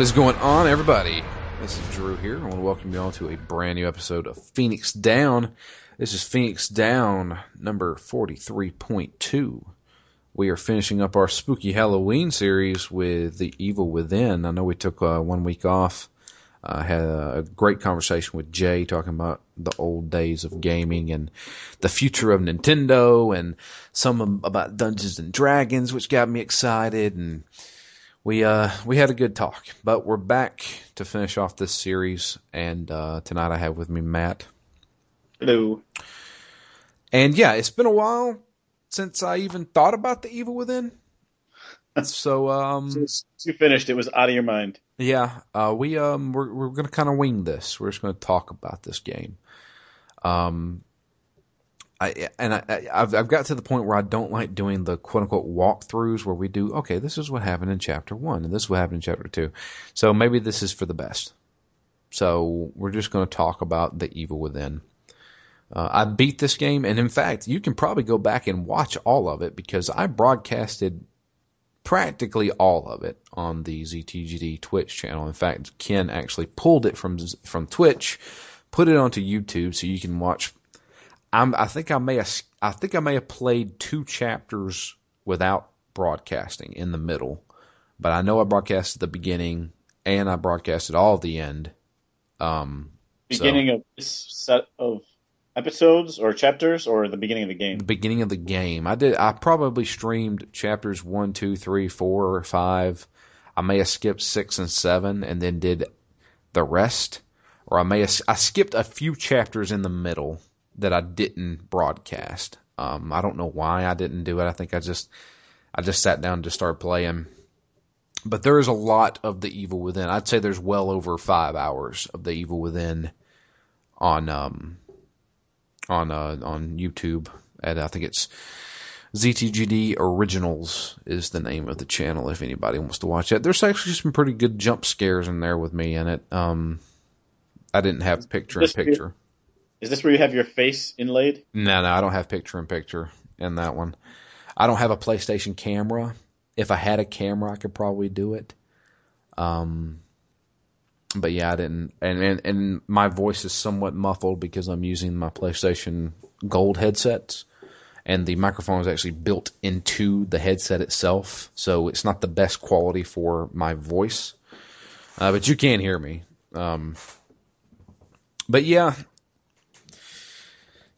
What is going on, everybody? This is Drew here. I want to welcome you all to a brand new episode of Phoenix Down. This is Phoenix Down number 43.2. We are finishing up our spooky Halloween series with The Evil Within. I know we took uh, one week off. I uh, had a great conversation with Jay talking about the old days of gaming and the future of Nintendo and some about Dungeons and Dragons, which got me excited. And we uh we had a good talk. But we're back to finish off this series, and uh, tonight I have with me Matt. Hello. And yeah, it's been a while since I even thought about the evil within. So um Since you finished, it was out of your mind. yeah, uh we um we're we're gonna kinda wing this. We're just gonna talk about this game. Um I and I I've I've got to the point where I don't like doing the quote unquote walkthroughs where we do okay, this is what happened in chapter one and this is what happened in chapter two. So maybe this is for the best. So we're just gonna talk about the evil within. Uh, I beat this game, and in fact, you can probably go back and watch all of it because I broadcasted practically all of it on the ZTGD Twitch channel. In fact, Ken actually pulled it from from Twitch, put it onto YouTube so you can watch. I'm, I think I may have, I think I may have played two chapters without broadcasting in the middle, but I know I broadcasted the beginning and I broadcasted all the end. Um, so- Beginning of this set of episodes or chapters, or the beginning of the game. the beginning of the game. I did. I probably streamed chapters one, two, three, four, or five. I may have skipped six and seven, and then did the rest. Or I may have. I skipped a few chapters in the middle that I didn't broadcast. Um, I don't know why I didn't do it. I think I just, I just sat down to start playing. But there is a lot of the Evil Within. I'd say there's well over five hours of the Evil Within on um on uh, on YouTube. And I think it's ZTGD Originals is the name of the channel. If anybody wants to watch it, there's actually some pretty good jump scares in there with me in it. Um, I didn't have picture in picture. Is this where you have your face inlaid? No, no, I don't have picture in picture in that one. I don't have a PlayStation camera. If I had a camera, I could probably do it. Um, but yeah, I didn't. And, and and my voice is somewhat muffled because I'm using my PlayStation Gold headsets, and the microphone is actually built into the headset itself, so it's not the best quality for my voice. Uh, but you can hear me. Um, but yeah,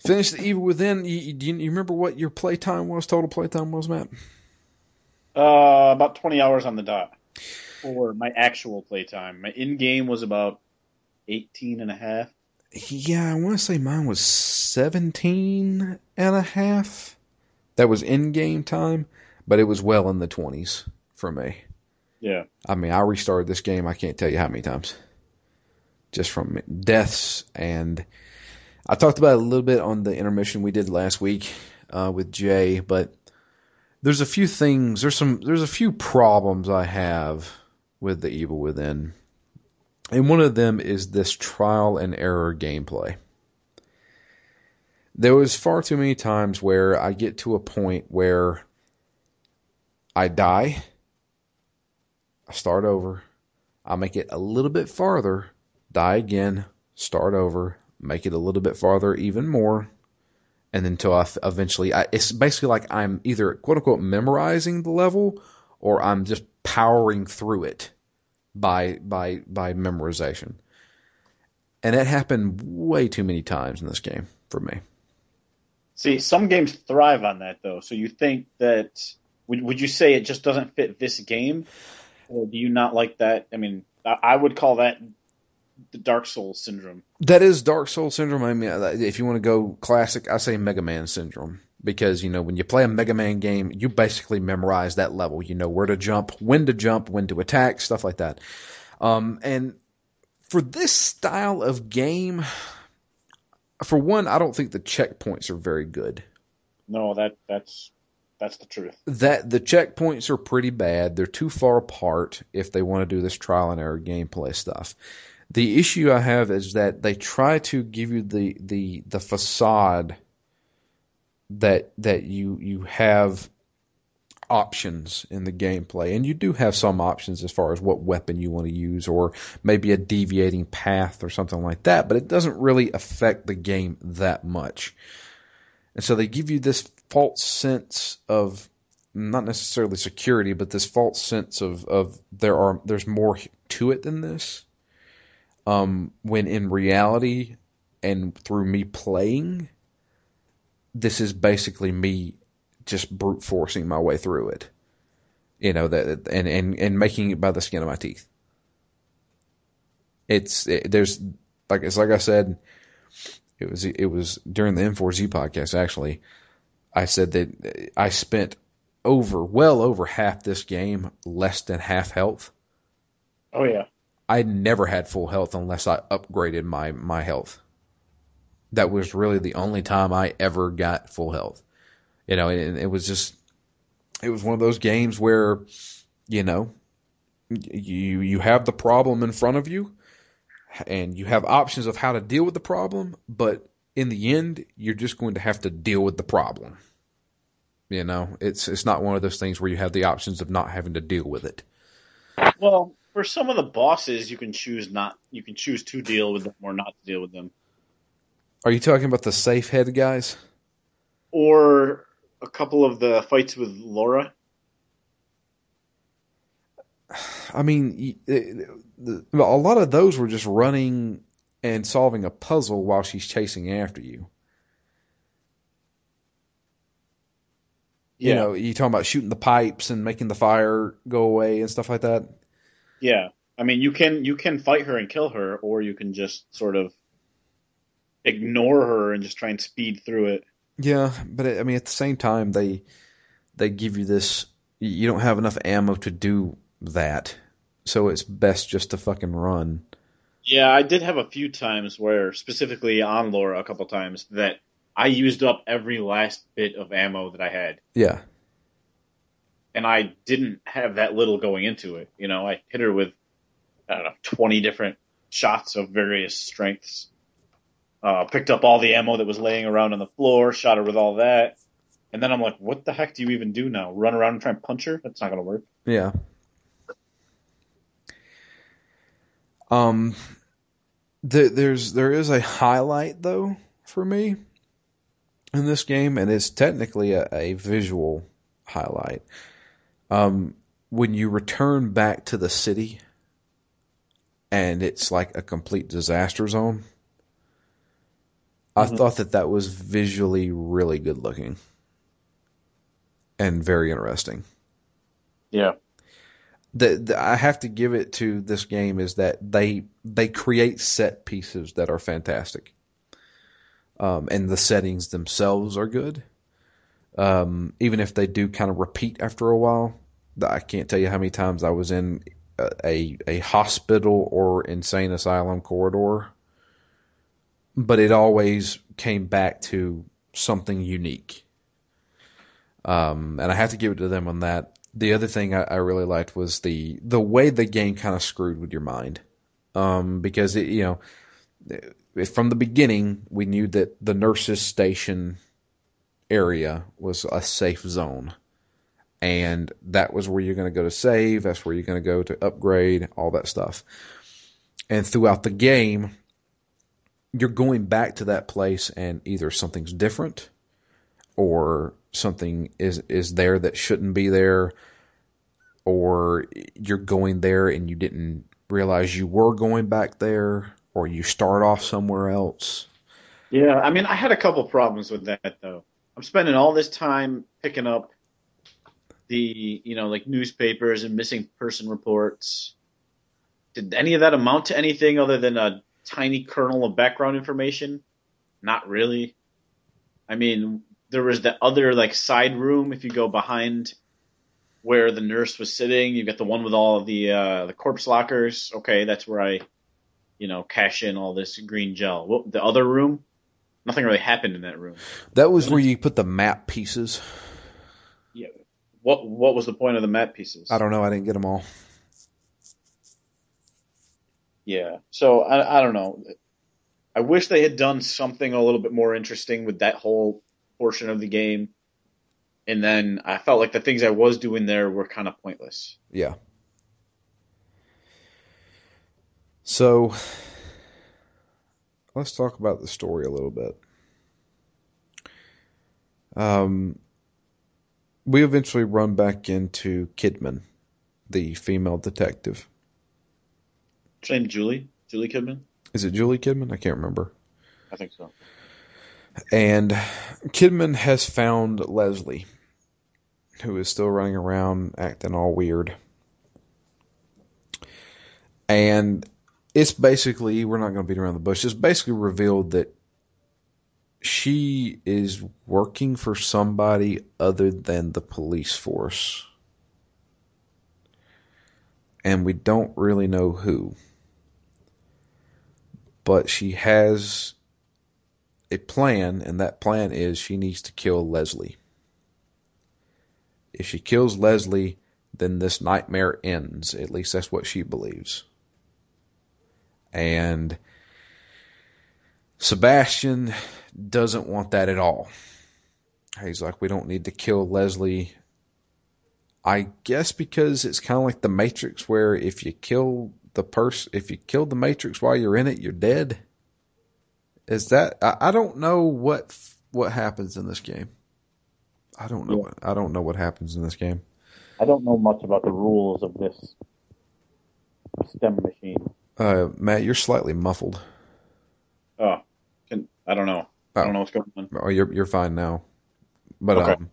Finish the Evil Within. You, you, do you remember what your playtime was? Total playtime was, Matt? Uh, about 20 hours on the dot Or my actual playtime. My in-game was about 18 and a half. Yeah, I want to say mine was 17 and a half. That was in game time, but it was well in the 20s for me. Yeah. I mean, I restarted this game, I can't tell you how many times. Just from deaths and I talked about it a little bit on the intermission we did last week uh, with Jay, but there's a few things, there's some, there's a few problems I have with the Evil Within. And one of them is this trial and error gameplay. There was far too many times where I get to a point where I die, I start over, I make it a little bit farther, die again, start over, make it a little bit farther even more, and then until I eventually, I, it's basically like I'm either quote unquote memorizing the level or I'm just powering through it by by by memorization. And that happened way too many times in this game for me. See, some games thrive on that though. So you think that would would you say it just doesn't fit this game, or do you not like that? I mean, I would call that the Dark Souls syndrome. That is Dark Souls syndrome. I mean, uh, if you want to go classic, I say Mega Man syndrome because you know when you play a Mega Man game, you basically memorize that level. You know where to jump, when to jump, when to attack, stuff like that. Um, and for this style of game, for one, I don't think the checkpoints are very good. No, that that's that's the truth. that the checkpoints are pretty bad. They're too far apart if they want to do this trial and error gameplay stuff. The issue I have is that they try to give you the the the facade that that you you have options in the gameplay, and you do have some options as far as what weapon you want to use, or maybe a deviating path or something like that. But it doesn't really affect the game that much, and so they give you this false sense of not necessarily security, but this false sense of of there are there's more to it than this. Um, when in reality, and through me playing, this is basically me just brute forcing my way through it. You know that and and and making it by the skin of my teeth. It's it, there's like it's like I said, it was it was during the M4Z podcast actually. I said that I spent over well over half this game less than half health. Oh yeah. I never had full health unless I upgraded my my health. That was really the only time I ever got full health. You know, and it was just it was one of those games where you know you you have the problem in front of you and you have options of how to deal with the problem, but in the end you're just going to have to deal with the problem. You know, it's it's not one of those things where you have the options of not having to deal with it. Well, for some of the bosses, you can choose not you can choose to deal with them or not to deal with them. Are you talking about the safe head guys? Or a couple of the fights with Laura. I mean, a lot of those were just running and solving a puzzle while she's chasing after you. Yeah. You know, you talking about shooting the pipes and making the fire go away and stuff like that. Yeah, I mean, you can you can fight her and kill her, or you can just sort of ignore her and just try and speed through it. Yeah, but I mean, at the same time, they they give you this. You don't have enough ammo to do that, so it's best just to fucking run. Yeah, I did have a few times where, specifically on Laura, a couple times that I used up every last bit of ammo that I had. Yeah. And I didn't have that little going into it. You know, I hit her with, I don't know, 20 different shots of various strengths. Uh, picked up all the ammo that was laying around on the floor, shot her with all that. And then I'm like, what the heck do you even do now? Run around and try and punch her? That's not to work. Yeah. Um, the, there's there is a highlight though for me in this game, and it's technically a, a visual highlight. Um, when you return back to the city, and it's like a complete disaster zone. Mm-hmm. I thought that that was visually really good looking and very interesting. Yeah. The, the, I have to give it to this game is that they they create set pieces that are fantastic um, and the settings themselves are good. Um, even if they do kind of repeat after a while, I can't tell you how many times I was in a, a, hospital or insane asylum corridor, but it always came back to something unique. Um, and I have to give it to them on that. The other thing I, I really liked was the the way the game kind of screwed with your mind, um, because it you know from the beginning, we knew that the nurses' station area was a safe zone. And that was where you're going to go to save. That's where you're going to go to upgrade, all that stuff. And throughout the game, you're going back to that place and either something's different or something is, is there that shouldn't be there or you're going there and you didn't realize you were going back there or you start off somewhere else. Yeah, I mean, I had a couple problems with that though. I'm spending all this time picking up the, you know, like newspapers and missing person reports. Did any of that amount to anything other than a tiny kernel of background information? Not really. I mean, there was the other like side room if you go behind where the nurse was sitting. You got the one with all the uh, the corpse lockers. Okay, that's where I you know, cash in all this green gel. The other room, nothing really happened in that room. That was where you put the map pieces. What What was the point of the map pieces? I don't know. I didn't get them all. Yeah. So I I don't know. I wish they had done something a little bit more interesting with that whole portion of the game. and then I felt like the things I was doing there were kind of pointless. Yeah. So let's talk about the story a little bit. Um, we eventually run back into Kidman, the female detective. Her name Julie? Julie Kidman? Is it Julie Kidman? I can't remember. I think so. And Kidman has found Leslie, who is still running around acting all weird. And it's basically, we're not going to beat around the bush, it's basically revealed that she is working for somebody other than the police force. And we don't really know who. But she has a plan, and that plan is she needs to kill Leslie. If she kills Leslie, then this nightmare ends. At least that's what she believes. And Sebastian doesn't want that at all. He's like, we don't need to kill Leslie. I guess because it's kind of like the Matrix, where if you kill the person, if you kill the Matrix while you're in it, you're dead. Is that? I, I don't know what what happens in this game. I don't know. Yeah. What, I don't know what happens in this game. I don't know much about the rules of this STEM machine. Uh, Matt, you're slightly muffled. Oh, can, I don't know. I don't oh. know what's going on. Oh, you're you're fine now. But okay. um,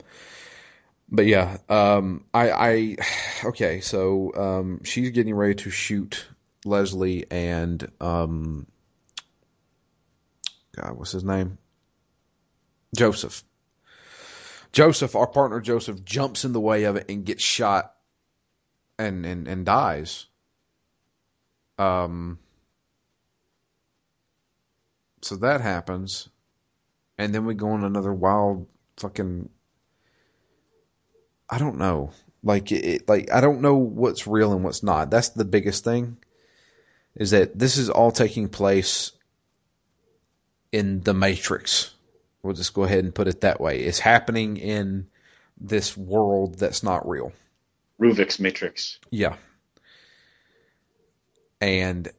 but yeah, um, I I okay. So um, she's getting ready to shoot Leslie and um, God, what's his name? Joseph. Joseph, our partner Joseph, jumps in the way of it and gets shot and and, and dies. Um so that happens and then we go on another wild fucking I don't know. Like it, like I don't know what's real and what's not. That's the biggest thing. Is that this is all taking place in the Matrix. We'll just go ahead and put it that way. It's happening in this world that's not real. Ruvik's Matrix. Yeah. And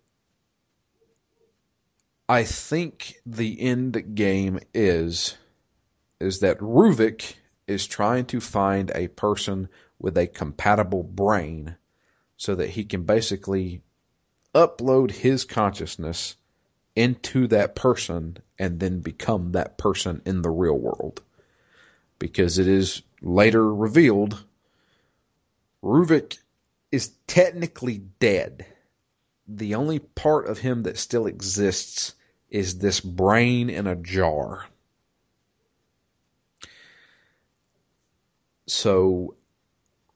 I think the end game is is that Ruvik is trying to find a person with a compatible brain so that he can basically upload his consciousness into that person and then become that person in the real world. Because it is later revealed Ruvik is technically dead. The only part of him that still exists is this brain in a jar. So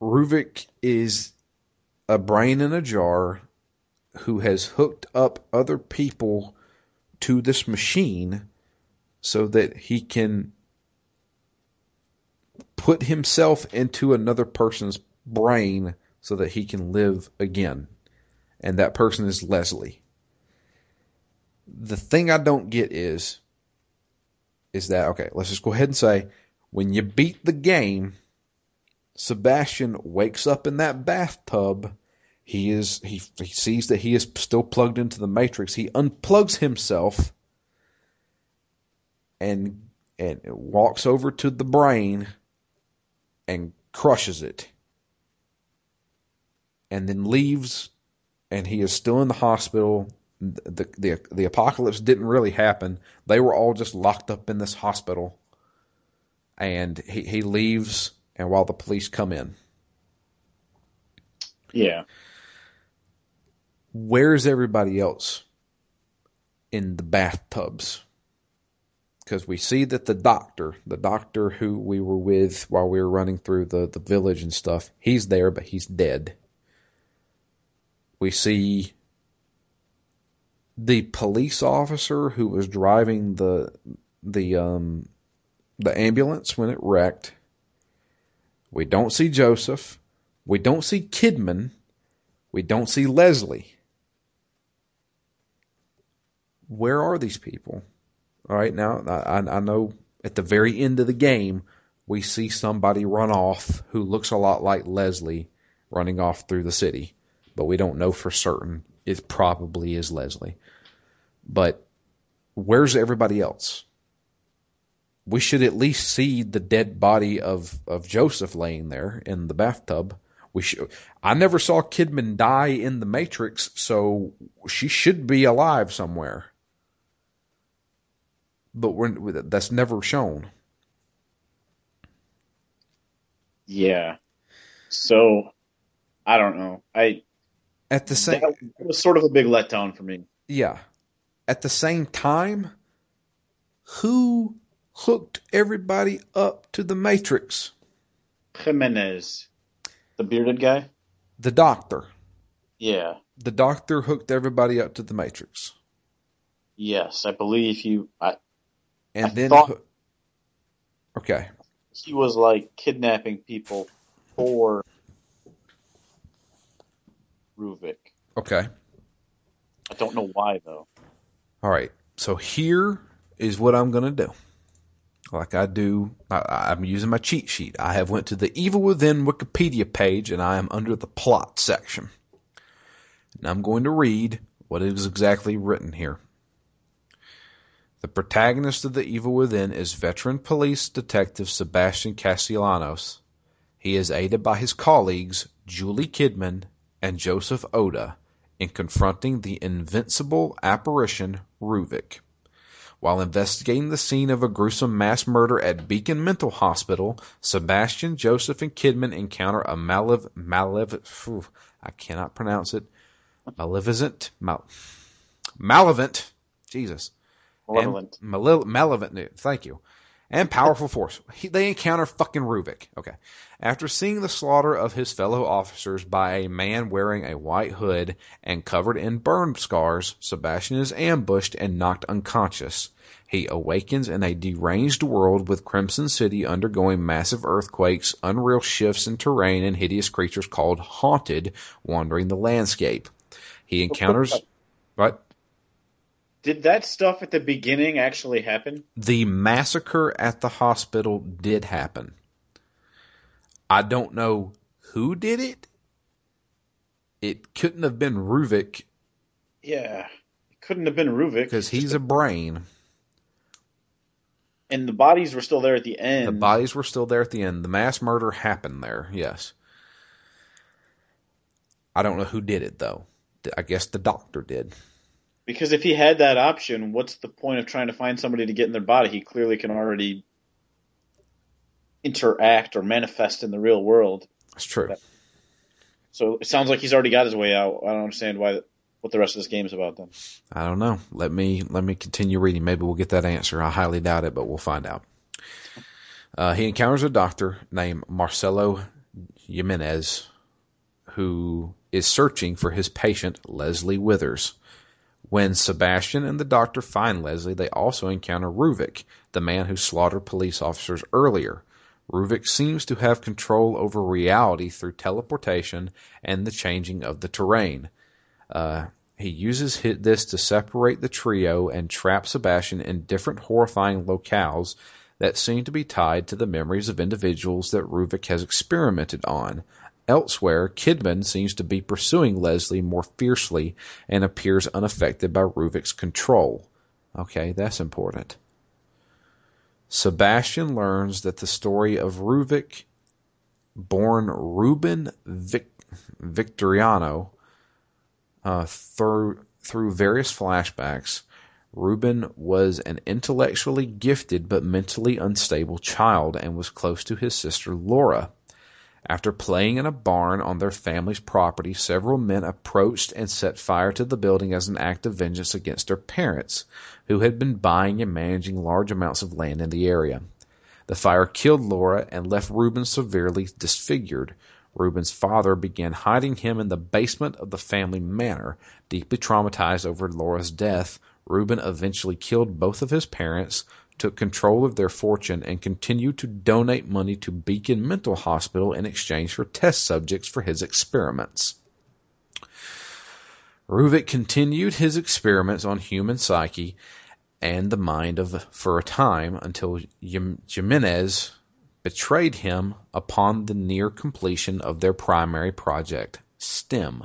Ruvik is a brain in a jar who has hooked up other people to this machine so that he can put himself into another person's brain so that he can live again. And that person is Leslie the thing I don't get is, is that, okay, let's just go ahead and say, when you beat the game, Sebastian wakes up in that bathtub. He is, he, he sees that he is still plugged into the matrix. He unplugs himself and, and walks over to the brain and crushes it. And then leaves and he is still in the hospital the, the the apocalypse didn't really happen. They were all just locked up in this hospital, and he he leaves, and while the police come in, yeah. Where's everybody else in the bathtubs? Because we see that the doctor, the doctor who we were with while we were running through the, the village and stuff, he's there, but he's dead. We see the police officer who was driving the the um the ambulance when it wrecked. We don't see Joseph. We don't see Kidman. We don't see Leslie. Where are these people? All right, now I, I know at the very end of the game, we see somebody run off who looks a lot like Leslie running off through the city, but we don't know for certain. It probably is Leslie. But where's everybody else? We should at least see the dead body of, of Joseph laying there in the bathtub. We should, I never saw Kidman die in the Matrix, so she should be alive somewhere. But we're, that's never shown. Yeah. So I don't know. I at the same that was sort of a big letdown for me. Yeah. At the same time, who hooked everybody up to the Matrix? Jimenez, the bearded guy. The doctor. Yeah. The doctor hooked everybody up to the Matrix. Yes, I believe he. I, and I then. thought- okay. he was like kidnapping people for Ruvik. Okay. I don't know why though. All right. So here is what I'm going to do. Like I do, I, I'm using my cheat sheet. I have went to the Evil Within Wikipedia page and I am under the plot section. And I'm going to read what is exactly written here. The protagonist of The Evil Within is veteran police detective Sebastian Castellanos. He is aided by his colleagues Julie Kidman and Joseph Oda in confronting the invincible apparition Ruvik. While investigating the scene of a gruesome mass murder at Beacon Mental Hospital, Sebastian, Joseph, and Kidman encounter a malev malev phew, I cannot pronounce it. Maleficent mal, malevolent Jesus. Malevolent. Malil- malevolent. Thank you. And powerful force. He, they encounter fucking Ruvik. Okay. After seeing the slaughter of his fellow officers by a man wearing a white hood and covered in burn scars, Sebastian is ambushed and knocked unconscious. He awakens in a deranged world with Crimson City undergoing massive earthquakes, unreal shifts in terrain, and hideous creatures called Haunted wandering the landscape. He encounters. What? Did that stuff at the beginning actually happen? the massacre at the hospital did happen. I don't know who did it. It couldn't have been Ruvik Yeah. It couldn't have been Ruvik. because he's a brain. and the bodies were still there at the end. The bodies were still there at the end. The mass murder happened there, yes. I don't know who did it though. I guess the doctor did. Because if he had that option, what's the point of trying to find somebody to get in their body? He clearly can already interact or manifest in the real world. That's true. So it sounds like he's already got his way out. I don't understand why what the rest of this game is about then. I don't know. Let me let me continue reading. Maybe we'll get that answer. I highly doubt it, but we'll find out. Uh, he encounters a doctor named Marcelo Jimenez, who is searching for his patient Leslie Withers. When Sebastian and the doctor find Leslie, they also encounter Ruvik, the man who slaughtered police officers earlier. Ruvik seems to have control over reality through teleportation and the changing of the terrain. Uh, he uses hi- this to separate the trio and trap Sebastian in different horrifying locales that seem to be tied to the memories of individuals that Ruvik has experimented on. Elsewhere, Kidman seems to be pursuing Leslie more fiercely and appears unaffected by Ruvik's control. Okay, that's important. Sebastian learns that the story of Ruvik, born Ruben Vic- Victoriano, uh, through through various flashbacks, Ruben was an intellectually gifted but mentally unstable child and was close to his sister Laura. After playing in a barn on their family's property, several men approached and set fire to the building as an act of vengeance against their parents, who had been buying and managing large amounts of land in the area. The fire killed Laura and left Ruben severely disfigured. Ruben's father began hiding him in the basement of the family manor. Deeply traumatized over Laura's death, Ruben eventually killed both of his parents, took control of their fortune, and continued to donate money to Beacon Mental Hospital in exchange for test subjects for his experiments. Ruvik continued his experiments on human psyche and the mind of for a time until Jimenez betrayed him upon the near completion of their primary project, STEM,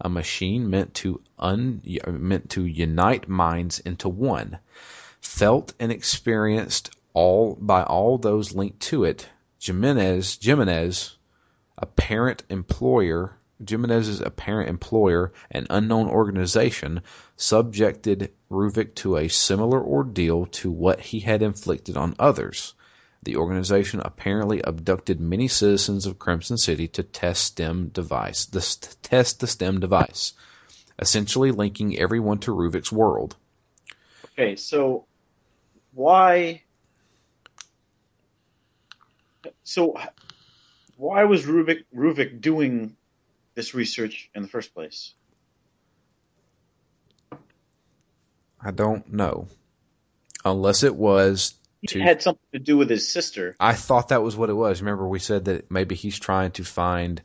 a machine meant to un, meant to unite minds into one, felt and experienced all by all those linked to it. Jimenez, Jimenez, apparent employer, Jimenez's apparent employer, an unknown organization, subjected Ruvik to a similar ordeal to what he had inflicted on others. The organization apparently abducted many citizens of Crimson City to test STEM device, the, test the STEM device, essentially linking everyone to Ruvik's world. Okay, so why? So why was Rubik Ruvik doing this research in the first place? I don't know, unless it was to, had something to do with his sister. I thought that was what it was. Remember, we said that maybe he's trying to find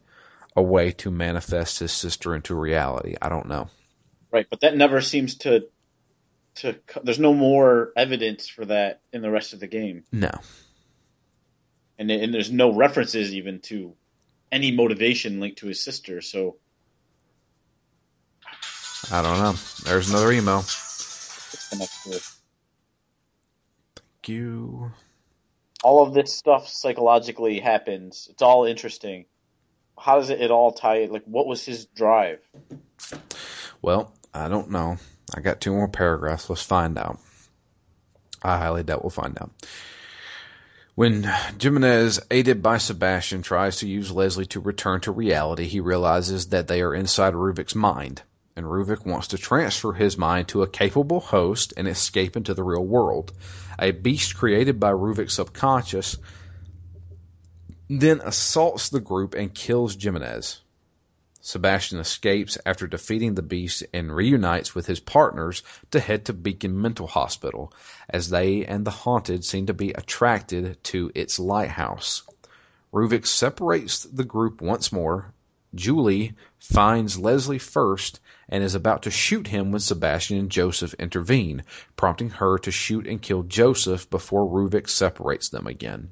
a way to manifest his sister into reality. I don't know. Right, but that never seems to to. There's no more evidence for that in the rest of the game. No. And and there's no references even to any motivation linked to his sister. So. I don't know. There's another email Thank you. All of this stuff psychologically happens. It's all interesting. How does it, it all tie? Like, what was his drive? Well, I don't know. I got two more paragraphs. Let's find out. I highly doubt we'll find out. When Jimenez, aided by Sebastian, tries to use Leslie to return to reality, he realizes that they are inside Ruvik's mind and Ruvik wants to transfer his mind to a capable host and escape into the real world. A beast created by Ruvik's subconscious then assaults the group and kills Jimenez. Sebastian escapes after defeating the beast and reunites with his partners to head to Beacon Mental Hospital, as they and the haunted seem to be attracted to its lighthouse. Ruvik separates the group once more. Julie finds Leslie first and is about to shoot him when Sebastian and Joseph intervene, prompting her to shoot and kill Joseph before Ruvik separates them again.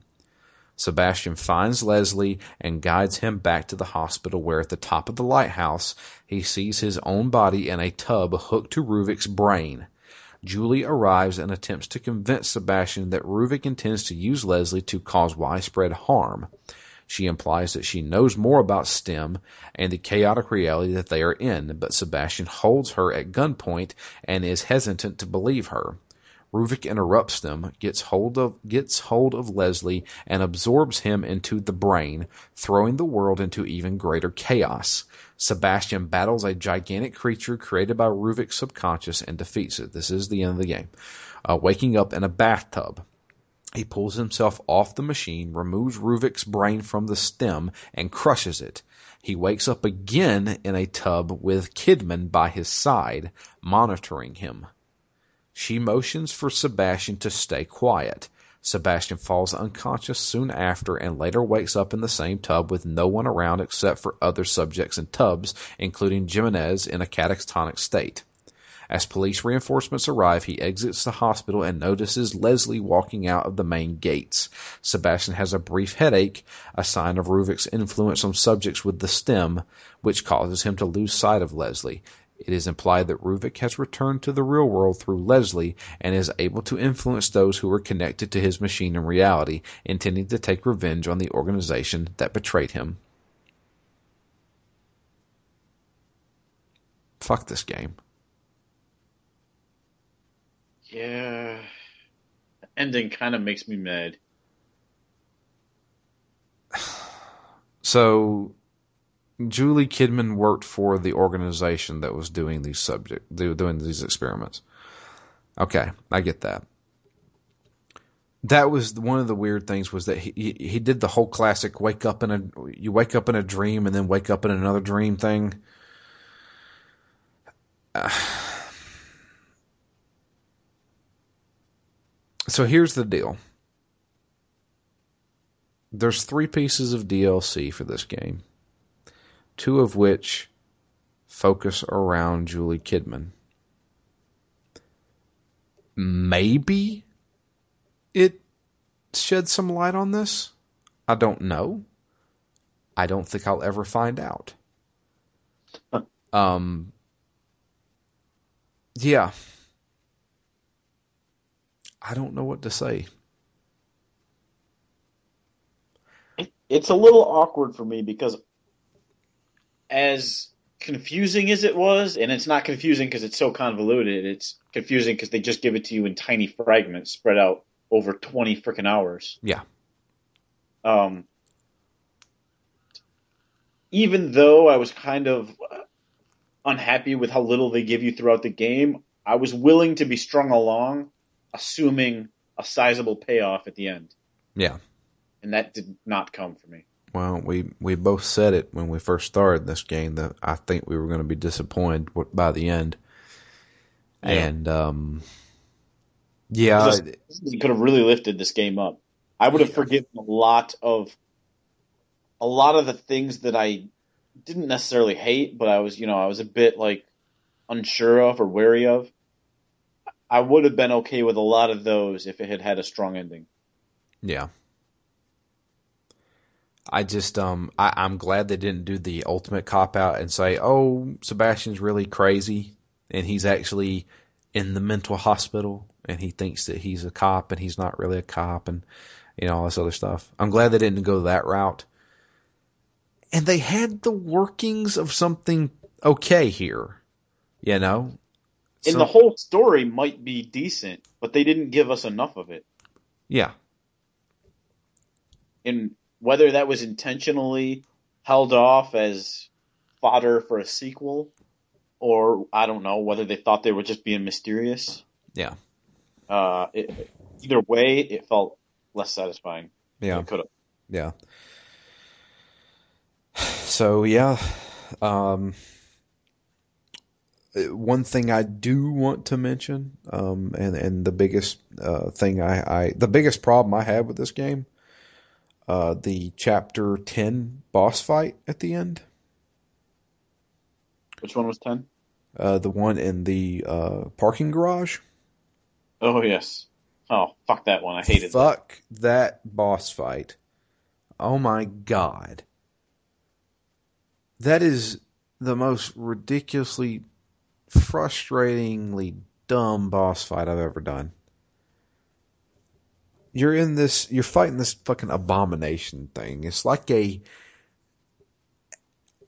Sebastian finds Leslie and guides him back to the hospital where at the top of the lighthouse he sees his own body in a tub hooked to Ruvik's brain. Julie arrives and attempts to convince Sebastian that Ruvik intends to use Leslie to cause widespread harm. She implies that she knows more about STEM and the chaotic reality that they are in, but Sebastian holds her at gunpoint and is hesitant to believe her. Ruvik interrupts them, gets hold of gets hold of Leslie, and absorbs him into the brain, throwing the world into even greater chaos. Sebastian battles a gigantic creature created by Ruvik's subconscious and defeats it. This is the end of the game. Uh, waking up in a bathtub. He pulls himself off the machine, removes Ruvik's brain from the stem, and crushes it. He wakes up again in a tub with Kidman by his side, monitoring him. She motions for Sebastian to stay quiet. Sebastian falls unconscious soon after and later wakes up in the same tub with no one around except for other subjects in tubs, including Jimenez in a catatonic state. As police reinforcements arrive, he exits the hospital and notices Leslie walking out of the main gates. Sebastian has a brief headache, a sign of Ruvik's influence on subjects with the stem, which causes him to lose sight of Leslie. It is implied that Ruvik has returned to the real world through Leslie and is able to influence those who are connected to his machine in reality, intending to take revenge on the organization that betrayed him. Fuck this game. Yeah. The ending kind of makes me mad. So, Julie Kidman worked for the organization that was doing these subject, doing these experiments. Okay, I get that. That was one of the weird things was that he, he, he did the whole classic wake up in a you wake up in a dream and then wake up in another dream thing. So here's the deal. There's three pieces of DLC for this game, two of which focus around Julie Kidman. Maybe it sheds some light on this. I don't know. I don't think I'll ever find out. um, yeah. I don't know what to say. It's a little awkward for me because as confusing as it was, and it's not confusing because it's so convoluted, it's confusing because they just give it to you in tiny fragments spread out over 20 freaking hours. Yeah. Um, even though I was kind of unhappy with how little they give you throughout the game, I was willing to be strung along, assuming a sizable payoff at the end. Yeah. And that did not come for me. Well, we we both said it when we first started this game that I think we were going to be disappointed by the end. Yeah. And um, yeah, you could have really lifted this game up. I would have yeah. forgiven a lot of a lot of the things that I didn't necessarily hate, but I was, you know, I was a bit like unsure of or wary of. I would have been okay with a lot of those if it had had a strong ending. Yeah. I just um I, I'm glad they didn't do the ultimate cop out and say, Oh, Sebastian's really crazy and he's actually in the mental hospital and he thinks that he's a cop and he's not really a cop and you know, all this other stuff. I'm glad they didn't go that route. And they had the workings of something okay here. You know? And the whole story might be decent, but they didn't give us enough of it. Yeah. And whether that was intentionally held off as fodder for a sequel, or I don't know whether they thought they were just being mysterious. Yeah. Uh, it, either way, it felt less satisfying. Yeah. Could have. Yeah. So yeah, um, one thing I do want to mention, um, and and the biggest uh, thing I, I the biggest problem I have with this game uh, the chapter 10 boss fight at the end. Which one was 10? Uh, the one in the uh, parking garage. Oh, yes. Oh, fuck that one. I hated Fuck that. that boss fight. Oh my god. That is the most ridiculously, frustratingly dumb boss fight I've ever done you're in this, you're fighting this fucking abomination thing. It's like a,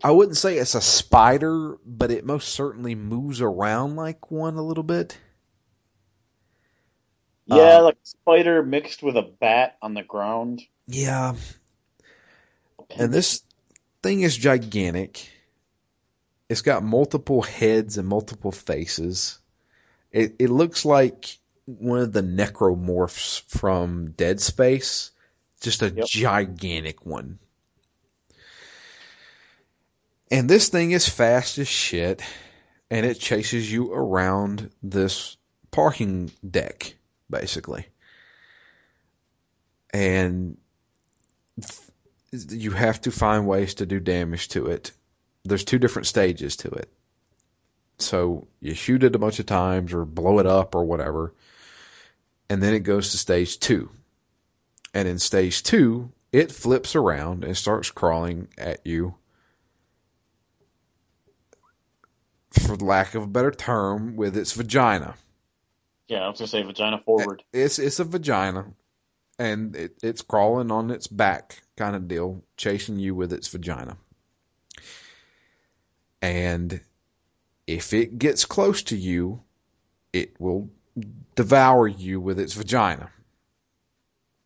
I wouldn't say it's a spider, but it most certainly moves around like one a little bit. Yeah, um, like a spider mixed with a bat on the ground. Yeah. And this thing is gigantic. It's got multiple heads and multiple faces. It it looks like one of the necromorphs from Dead Space. Just a yep. gigantic one. And this thing is fast as shit, and it chases you around this parking deck, basically. And you have to find ways to do damage to it. There's two different stages to it. So you shoot it a bunch of times or blow it up or whatever and then it goes to stage two. And in stage two, it flips around and starts crawling at you. For lack of a better term, with its vagina. Yeah, I was gonna say vagina forward. It's it's a vagina, and it, it's crawling on its back, kind of deal, chasing you with its vagina. And if it gets close to you, it will devour you with its vagina.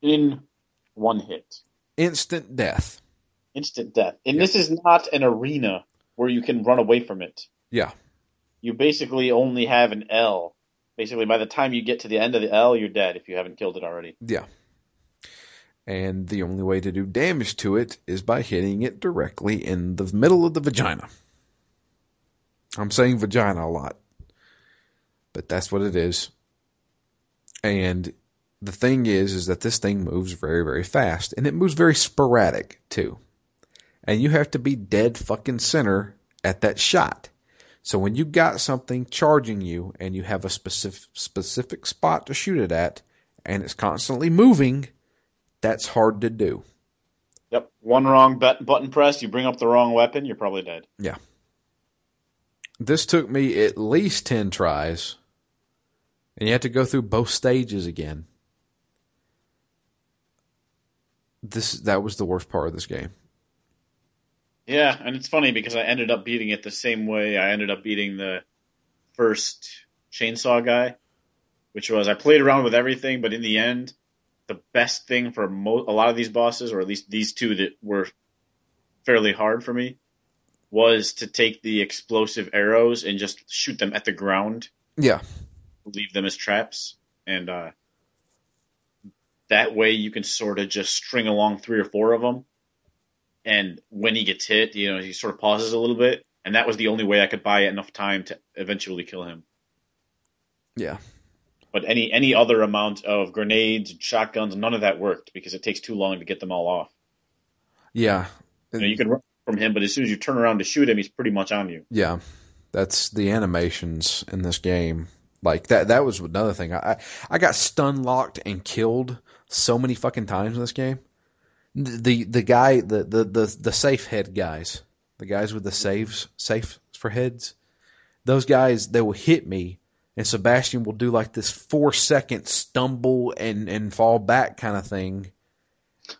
In one hit. Instant death. Instant death. And yeah. this is not an arena where you can run away from it. Yeah. You basically only have an L. Basically, by the time you get to the end of the L, you're dead if you haven't killed it already. Yeah. And the only way to do damage to it is by hitting it directly in the middle of the vagina. I'm saying vagina a lot. But that's what it is. And the thing is, is that this thing moves very, very fast and it moves very sporadic too. And you have to be dead fucking center at that shot. So when you got something charging you and you have a specific, specific spot to shoot it at and it's constantly moving, that's hard to do. Yep. One wrong but- button press, you bring up the wrong weapon, you're probably dead. Yeah. This took me at least 10 tries, and you had to go through both stages again. This that was the worst part of this game. Yeah, and it's funny because I ended up beating it the same way I ended up beating the first chainsaw guy, which was I played around with everything, but in the end, the best thing for mo- a lot of these bosses, or at least these two that were fairly hard for me, was to take the explosive arrows and just shoot them at the ground, Yeah. Leave them as traps, and uh, that way you can sort of just string along three or four of them. And when he gets hit, you know, he sort of pauses a little bit, and that was the only way I could buy enough time to eventually kill him. Yeah. But any any other amount of grenades and shotguns, none of that worked because it takes too long to get them all off. Yeah. You, know, you can run from him, but as soon as you turn around to shoot him, he's pretty much on you. Yeah. That's the animations in this game. Like that that was another thing. I I, got stun locked and killed so many fucking times in this game. The the, the guy the, the, the, the safe head guys, the guys with the saves safe for heads, those guys they will hit me and Sebastian will do like this four second stumble and, and fall back kind of thing.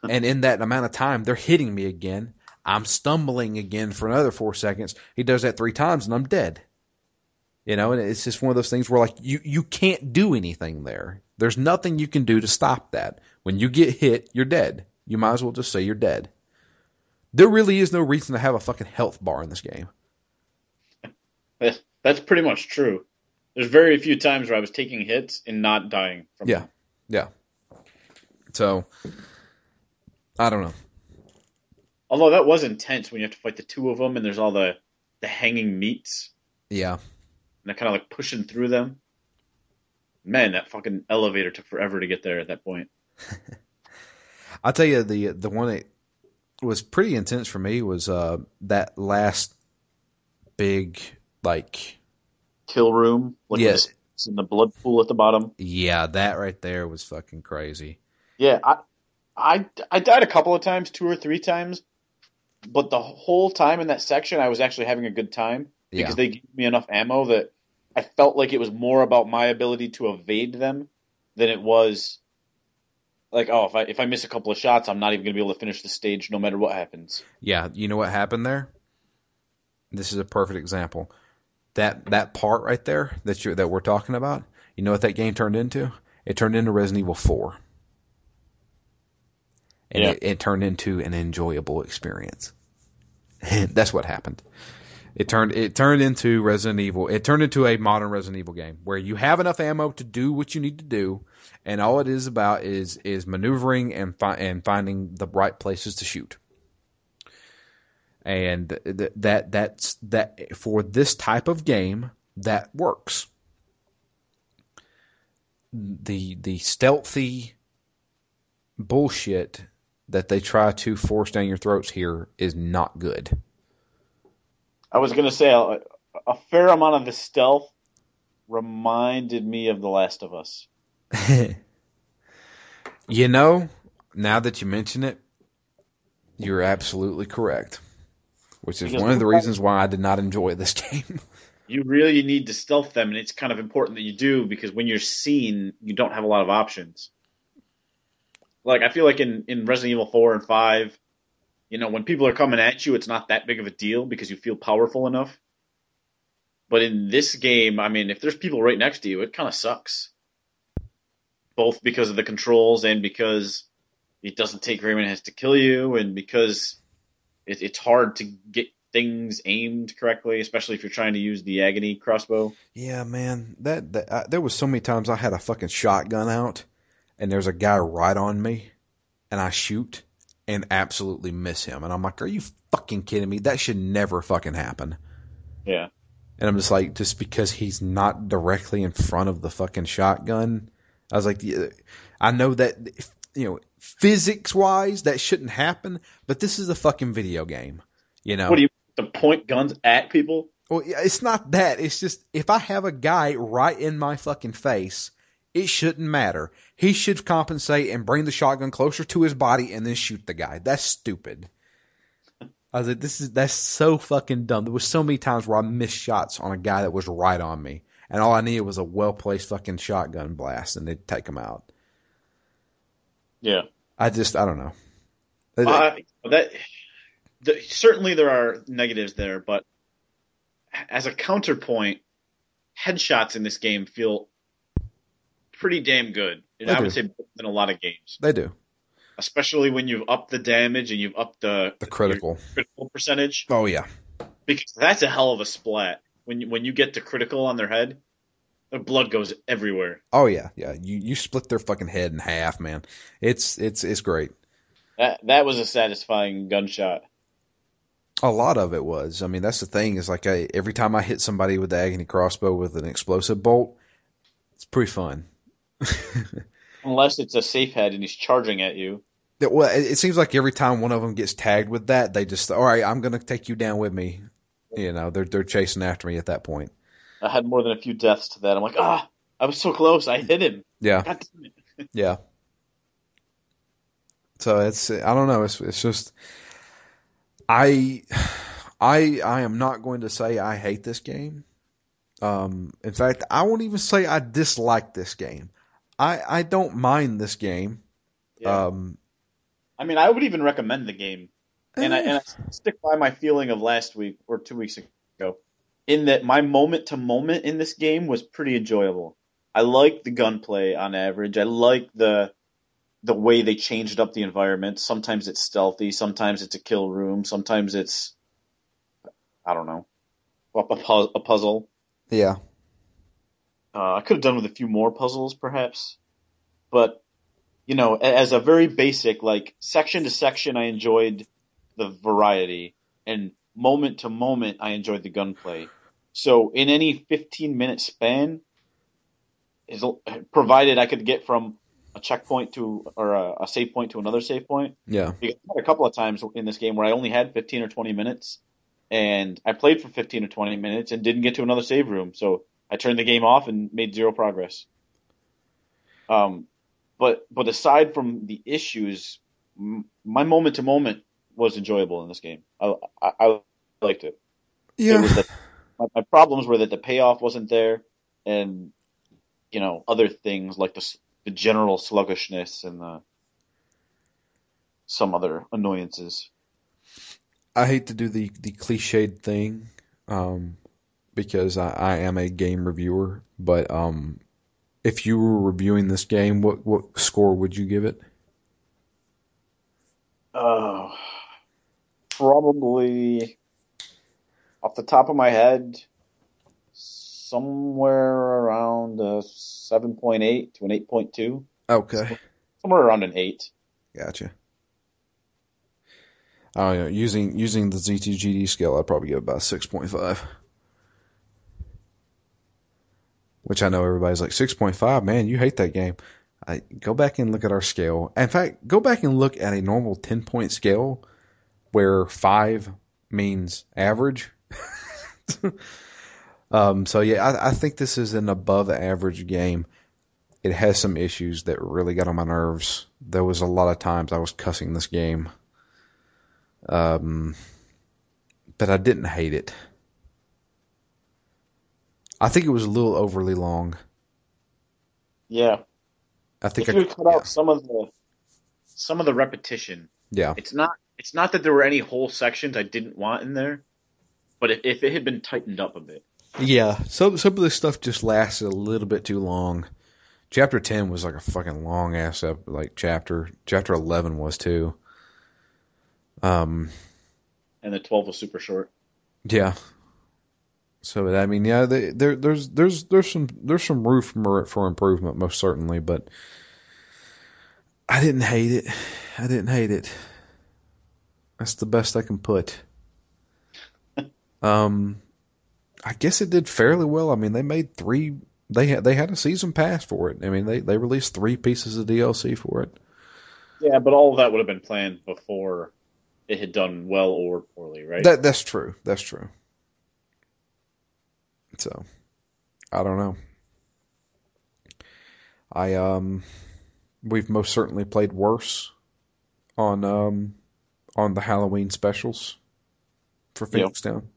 and in that amount of time, they're hitting me again. I'm stumbling again for another four seconds. He does that three times and I'm dead. You know, and it's just one of those things where like you, you can't do anything there. There's nothing you can do to stop that. When you get hit, you're dead. You might as well just say you're dead. There really is no reason to have a fucking health bar in this game. That's pretty much true. There's very few times where I was taking hits and not dying from Yeah. them. Yeah. So I don't know. Although that was intense when you have to fight the two of them and there's all the the hanging meats Yeah. And they're kind of like pushing through them. Man, that fucking elevator took forever to get there at that point. I'll tell you the the one that was pretty intense for me was uh that last big like Kill room, like Yeah. in the blood pool at the bottom. yeah, that right there was fucking crazy. Yeah, I, I, I died a couple of times, two or three times, but the whole time in that section, I was actually having a good time Yeah. because they gave me enough ammo that I felt like it was more about my ability to evade them than it was like, oh, if I if I miss a couple of shots, I'm not even gonna be able to finish the stage no matter what happens. Yeah, you know what happened there? This is a perfect example. That that part right there that you that we're talking about, you know what that game turned into? It turned into Resident Evil 4. And Yeah. it, it turned into an enjoyable experience. That's what happened. It turned it turned into Resident Evil. It turned into a modern Resident Evil game where you have enough ammo to do what you need to do, and all it is about is is maneuvering and fi- and finding the right places to shoot and th- that that's that for this type of game that works. The the stealthy bullshit that they try to force down your throats here is not good. I was gonna say a, a fair amount of the stealth reminded me of The Last of Us. you know, now that you mention it, you're absolutely correct. Which is Because one of the reasons why I did not enjoy this game. you really need to stealth them, and it's kind of important that you do because when you're seen, you don't have a lot of options. Like I feel like in in Resident Evil four and five, you know, when people are coming at you, it's not that big of a deal because you feel powerful enough. But in this game, I mean, if there's people right next to you, it kind of sucks. Both because of the controls and because it doesn't take very many minutes to kill you, and because it, it's hard to get things aimed correctly, especially if you're trying to use the agony crossbow. Yeah, man, that, that uh, there was so many times I had a fucking shotgun out, and there's a guy right on me, and I shoot and absolutely miss him, and I'm like, "Are you fucking kidding me? That should never fucking happen." Yeah. And I'm just like, just because he's not directly in front of the fucking shotgun, I was like, yeah, I know that you know physics wise that shouldn't happen, but this is a fucking video game, you know. What do you to point guns at people? Well, it's not that. It's just if I have a guy right in my fucking face, It shouldn't matter. He should compensate and bring the shotgun closer to his body and then shoot the guy. That's stupid. I was like, this is that's so fucking dumb. There was so many times where I missed shots on a guy that was right on me, and all I needed was a well placed fucking shotgun blast, and they'd take him out. Yeah, I just I don't know. uh, that the, certainly there are negatives there, but as a counterpoint, headshots in this game feel pretty damn good. And They I do. would say better than a lot of games, They do especially when you've upped the damage and you've upped the the critical. critical percentage, Oh yeah, because that's a hell of a splat. When you, when you get to critical on their head, the blood goes everywhere. oh yeah, yeah. You you split their fucking head in half, man. It's it's it's great. That that was a satisfying gunshot. A lot of it was. I mean, that's the thing is like I, every time I hit somebody with the agony crossbow with an explosive bolt, it's pretty fun. Unless it's a safe head and he's charging at you. It, well, it, it seems like every time one of them gets tagged with that, they just all right. I'm gonna take you down with me. You know, they're they're chasing after me at that point. I had more than a few deaths to that. I'm like, ah, I was so close. I hit him. Yeah, God damn it. yeah. So it's I don't know. It's it's just I I I am not going to say I hate this game. Um, in fact, I won't even say I dislike this game. I I don't mind this game. Yeah. Um, I mean, I would even recommend the game, and I, eh, and I stick by my feeling of last week or two weeks ago, in that my moment to moment in this game was pretty enjoyable. I like the gunplay on average. I like the the way they changed up the environment. Sometimes it's stealthy, sometimes it's a kill room, sometimes it's I don't know a, a puzzle. yeah, Uh, I could have done with a few more puzzles, perhaps, but you know, as a very basic, like section to section, I enjoyed the variety, and moment to moment, I enjoyed the gunplay. So, in any 15 minute span, is provided I could get from a checkpoint to or a, a save point to another save point. yeah, Because I had a couple of times in this game where I only had 15 or 20 minutes, and I played for 15 or 20 minutes and didn't get to another save room. So I turned the game off and made zero progress. Um, but but aside from the issues, m- my moment to moment was enjoyable in this game. I I, I liked it. It yeah. was that my, my problems were that the payoff wasn't there, and you know other things like the the general sluggishness and the some other annoyances. I hate to do the the cliched thing, um, because I, I am a game reviewer. But um, if you were reviewing this game, what what score would you give it? Oh, probably off the top of my head, somewhere around a seven point eight to an eight point two, Okay, somewhere around an eight. gotcha. Oh yeah, using using the ZTGD scale, I'd probably give it about six point five. Which I know everybody's like six point five. Man, you hate that game. I go back and look at our scale. In fact, go back and look at a normal ten point scale, where five means average. um. So yeah, I, I think this is an above average game. It has some issues that really got on my nerves. There was a lot of times I was cussing this game. Um, but I didn't hate it. I think it was a little overly long. Yeah, I think if I you cut out some of the some of the repetition, yeah, it's not it's not that there were any whole sections I didn't want in there, but if, if it had been tightened up a bit, yeah. Some some of this stuff just lasted a little bit too long. Chapter ten was like a fucking long ass up like chapter. Chapter eleven was too. Um, and the twelve was super short. yeah. So I mean, yeah, they, there there's there's there's some there's some room for for improvement, most certainly, but I didn't hate it. I didn't hate it. That's the best I can put. um, I guess it did fairly well. I mean, they made three. They had they had a season pass for it. I mean, they they released three pieces of DLC for it. Yeah, but all of that would have been planned before it had done well or poorly, right? That that's true. That's true. So, I don't know. I um, we've most certainly played worse on um, on the Halloween specials for Phoenix yep. Down.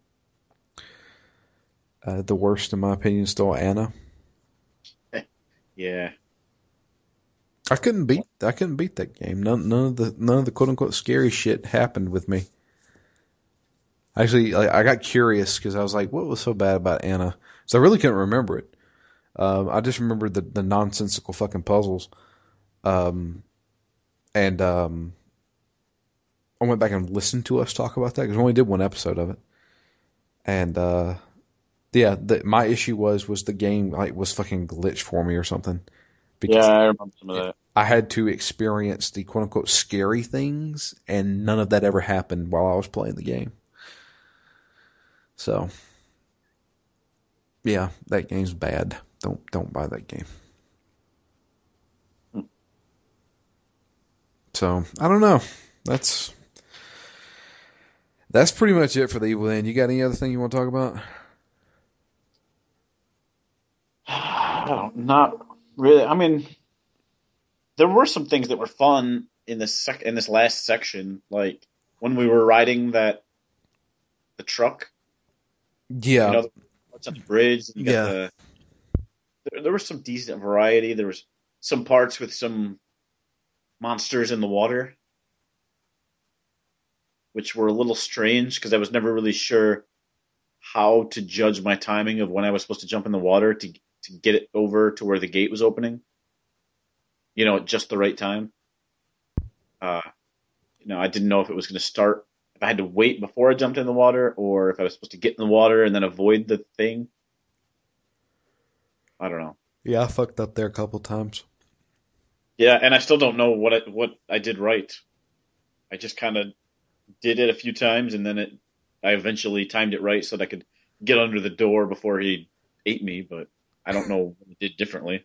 Uh, the worst, in my opinion, is still Anna. yeah. I couldn't beat. I couldn't beat that game. None, none of the none of the quote unquote scary shit happened with me. Actually, I got curious because I was like, "What was so bad about Anna?" So I really couldn't remember it. Um, I just remembered the the nonsensical fucking puzzles. Um, and um, I went back and listened to us talk about that because we only did one episode of it. And uh, yeah, the, my issue was was the game like was fucking glitched for me or something. Because yeah, I remember some of that. I had to experience the quote unquote scary things, and none of that ever happened while I was playing the game. So, yeah, that game's bad. Don't don't buy that game. So I don't know. That's that's pretty much it for the Evil Within. You got any other thing you want to talk about? Oh, not not really. I mean, there were some things that were fun in this sec- in this last section, like when we were riding that the truck. Yeah. You know, what's on the bridge? yeah. The, there, there was some decent variety. There was some parts with some monsters in the water which were a little strange because I was never really sure how to judge my timing of when I was supposed to jump in the water to to get it over to where the gate was opening. You know, at just the right time. Uh, you know, I didn't know if it was going to start if I had to wait before I jumped in the water or if I was supposed to get in the water and then avoid the thing. I don't know. Yeah, I fucked up there a couple times. Yeah, and I still don't know what I, what I did right. I just kind of did it a few times, and then it I eventually timed it right so that I could get under the door before he ate me. But I don't know what he did differently.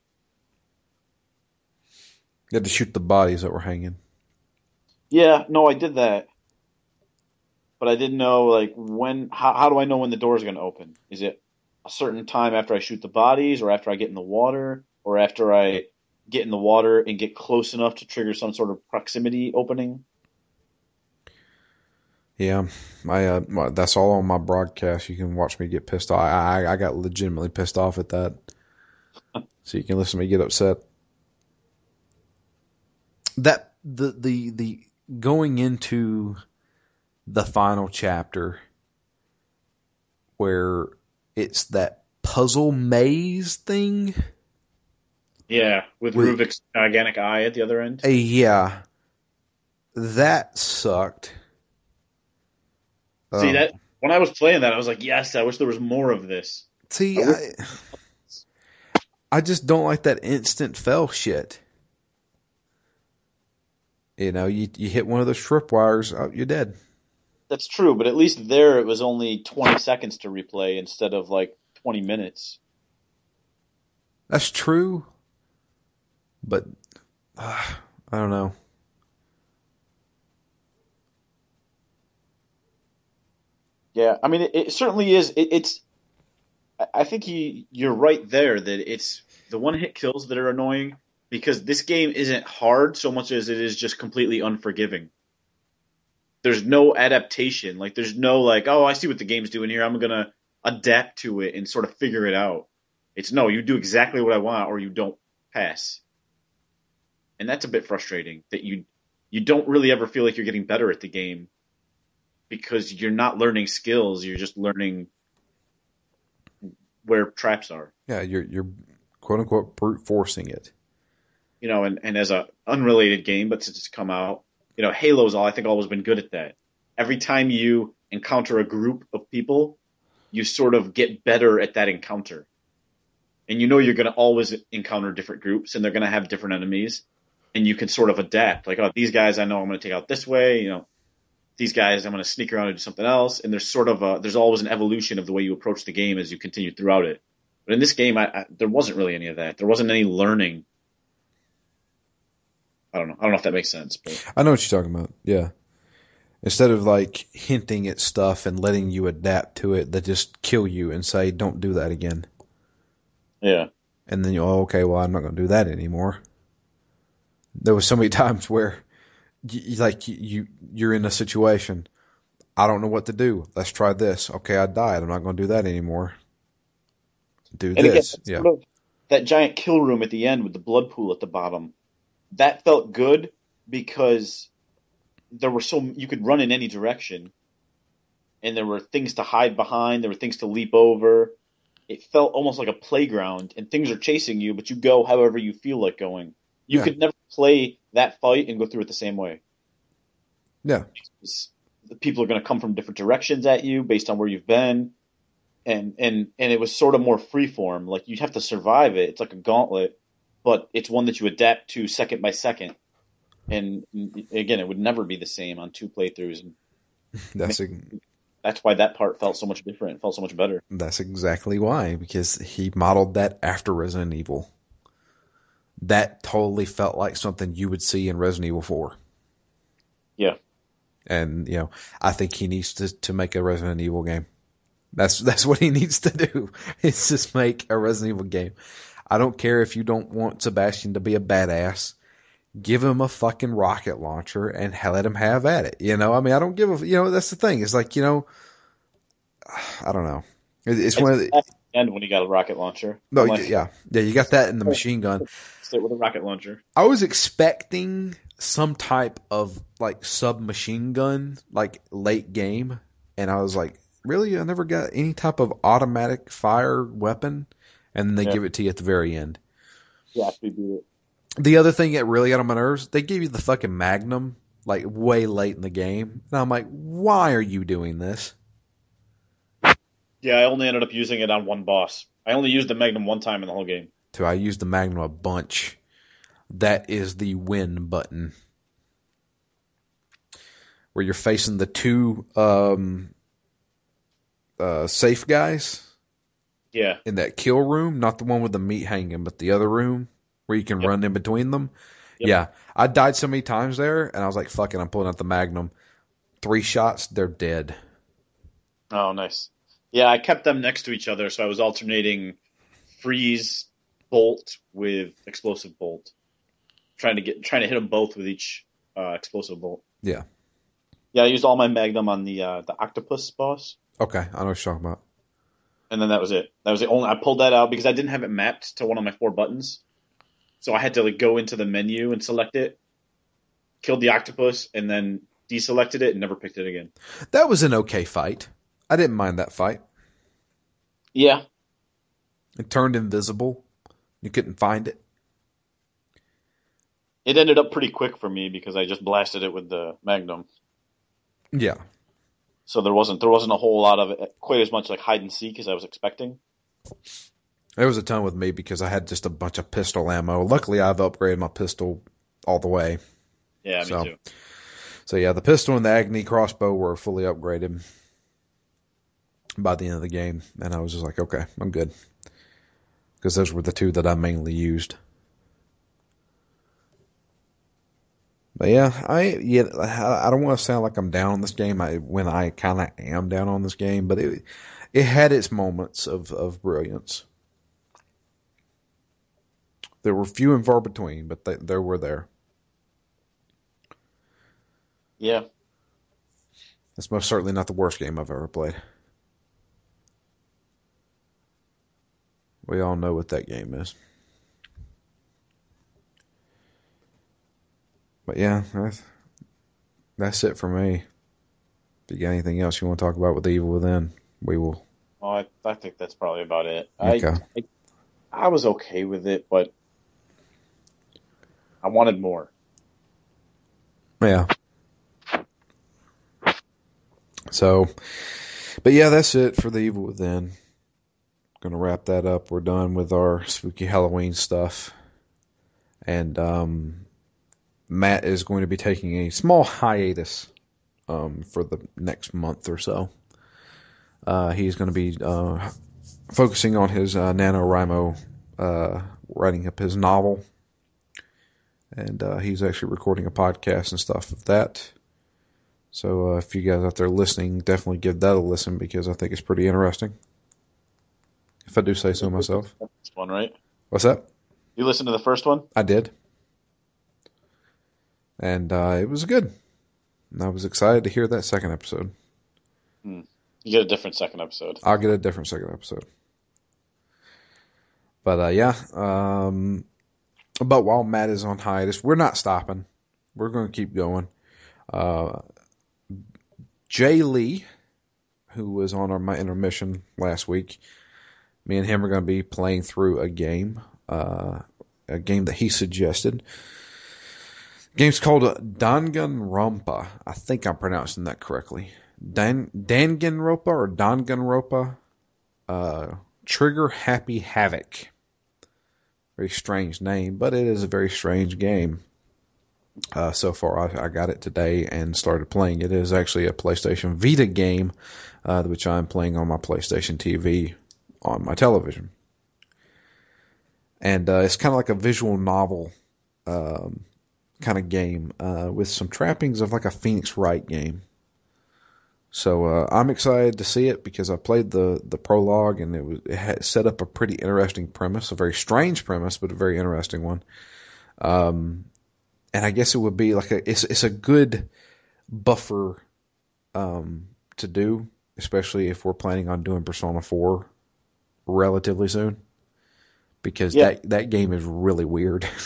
You had to shoot the bodies that were hanging. Yeah, no, I did that, but I didn't know like when. How, how do I know when the door is going to open? Is it a certain time after I shoot the bodies, or after I get in the water, or after I get in the water and get close enough to trigger some sort of proximity opening? Yeah, I uh, that's all on my broadcast. You can watch me get pissed off. I, I, I got legitimately pissed off at that, so you can listen to me get upset. That the the the going into the final chapter where it's that puzzle maze thing. Yeah, with, with Ruvik's gigantic eye at the other end. Uh, yeah, that sucked See um, that when I was playing that, I was like, yes, I wish there was more of this. See, I, I, I just don't like that instant fell shit. You know, you you hit one of those tripwires, oh, you're dead. That's true, but at least there it was only 20 seconds to replay instead of like 20 minutes. That's true, but uh, I don't know. Yeah, I mean, it, it certainly is. It, it's. I think he, you're right there that it's the one hit kills that are annoying because this game isn't hard so much as it is just completely unforgiving. There's no adaptation. Like there's no like, oh, I see what the game's doing here. I'm gonna adapt to it and sort of figure it out. It's no, you do exactly what I want or you don't pass. And that's a bit frustrating that you you don't really ever feel like you're getting better at the game because you're not learning skills, you're just learning where traps are. Yeah, you're you're quote unquote brute forcing it. You know, and, and as a unrelated game, but since it's come out, you know, Halo's all I think always been good at that. Every time you encounter a group of people, you sort of get better at that encounter. And you know you're going to always encounter different groups and they're going to have different enemies and you can sort of adapt. Like, oh, these guys I know I'm going to take out this way, you know, these guys, I'm going to sneak around and do something else. And there's sort of a, there's always an evolution of the way you approach the game as you continue throughout it. But in this game, I, I, there wasn't really any of that. There wasn't any learning. I don't know. I don't know if that makes sense. But I know what you're talking about. Yeah. Instead of like hinting at stuff and letting you adapt to it, they just kill you and say, "Don't do that again." Yeah. and then you're oh okay well I'm not going to do that anymore. There was so many times where you, like you you're in a situation I don't know what to do. Let's try this. Okay, I died. I'm not going to do that anymore. Do And this. again, yeah. sort of that giant kill room at the end with the blood pool at the bottom, that felt good because there were so you could run in any direction, and there were things to hide behind. There were things to leap over. It felt almost like a playground, and things are chasing you, but you go however you feel like going. You Yeah. could never play that fight and go through it the same way. Yeah. It's- the people are going to come from different directions at you based on where you've been, and and and it was sort of more freeform. Like you'd have to survive it. It's like a gauntlet, but it's one that you adapt to second by second. And again, it would never be the same on two playthroughs. That's a, that's why that part felt so much different. It felt so much better. That's exactly why, because he modeled that after Resident Evil. That totally felt like something you would see in Resident Evil 4. Yeah. And, you know, I think he needs to, to make a Resident Evil game. That's, that's what he needs to do. Is just make a Resident Evil game. I don't care if you don't want Sebastian to be a badass. Give him a fucking rocket launcher and let him have at it. You know, I mean, I don't give a, you know, that's the thing. It's like, you know, I don't know. It- It's one of the, end when you got a rocket launcher. no, Unless yeah, yeah, you got that in the machine gun. sit with a rocket launcher. I was expecting some type of like submachine gun, like late game, and I was like, really? I never got any type of automatic fire weapon, and then they Yeah. give it to you at the very end. Yeah, we beat it. The other thing that really got on my nerves, they gave you the fucking Magnum like way late in the game, and I'm like, why are you doing this? Yeah, I only ended up using it on one boss. I only used the Magnum one time in the whole game. So I used the Magnum a bunch. That is the win button. Where you're facing the two um, uh, safe guys Yeah, in that kill room, not the one with the meat hanging, but the other room where you can Yep. run in between them. Yep. Yeah. I died so many times there and I was like, fucking, I'm pulling out the Magnum. Three shots, they're dead. Oh, nice. Yeah, I kept them next to each other, so I was alternating freeze bolt with explosive bolt, trying to get trying to hit them both with each uh, explosive bolt. Yeah. Yeah, I used all my magnum on the uh, the octopus boss, Okay, I know what you're talking about. And then that was it. That was the only I pulled that out because I didn't have it mapped to one of my four buttons, so I had to like go into the menu and select it, killed the octopus, and then deselected it and never picked it again. That was an okay fight. I didn't mind that fight. Yeah, It turned invisible. You couldn't find it. it ended up pretty quick for me because I just blasted it with the magnum. Yeah. So there wasn't there wasn't a whole lot of it, quite as much like hide and seek as I was expecting. There was a ton with me because I had just a bunch of pistol ammo. Luckily, I've upgraded my pistol all the way. Yeah, me So- too. So yeah, the pistol and the Agony crossbow were fully upgraded by the end of the game, and I was just like, okay, I'm good, because those were the two that I mainly used. But yeah, I yeah, I I don't want to sound like I'm down on this game. I when I kind of am down on this game, but it it had its moments of of brilliance. There were few and far between, but they, they were there. Yeah, It's most certainly not the worst game I've ever played. We all know what that game is. But yeah, that's, that's it for me. If you got anything else you want to talk about with the Evil Within, we will. oh, I, I think that's probably about it. Okay. I, I I was okay with it, but I wanted more. Yeah. So, but yeah, that's it for the Evil Within. Gonna wrap that up. We're done with our spooky Halloween stuff. And, um, Matt is going to be taking a small hiatus, um, for the next month or so. Uh, he's going to be, uh, focusing on his, uh, NaNoWriMo, uh, writing up his novel. And, uh, he's actually recording a podcast and stuff of that. So, uh, if you guys out there listening, definitely give that a listen because I think it's pretty interesting. If I do say so myself. One, right? What's that? You listened to the first one? I did, and uh, it was good. And I was excited to hear that second episode. You get a different second episode. I'll get a different second episode. But uh, yeah, um, but while Matt is on hiatus, we're not stopping. We're going to keep going. Uh, Jay Lee, who was on our my intermission last week, me and him are going to be playing through a game, uh, a game that he suggested. Game's called Danganronpa. I think I'm pronouncing that correctly. Dan Danganronpa or Danganronpa. Uh, Trigger Happy Havoc. Very strange name, but it is a very strange game. Uh, so far, I, I, got it today and started playing. It. It is actually a PlayStation Vita game, uh, which I'm playing on my PlayStation TV on my television. And uh, it's kind of like a visual novel um, kind of game uh, with some trappings of like a Phoenix Wright game. So uh, I'm excited to see it because I played the the prologue and it was it had set up a pretty interesting premise, a very strange premise, but a very interesting one. Um, and I guess it would be like a it's it's a good buffer um, to do, especially if we're planning on doing Persona Four relatively soon, because Yeah. that that game is really weird.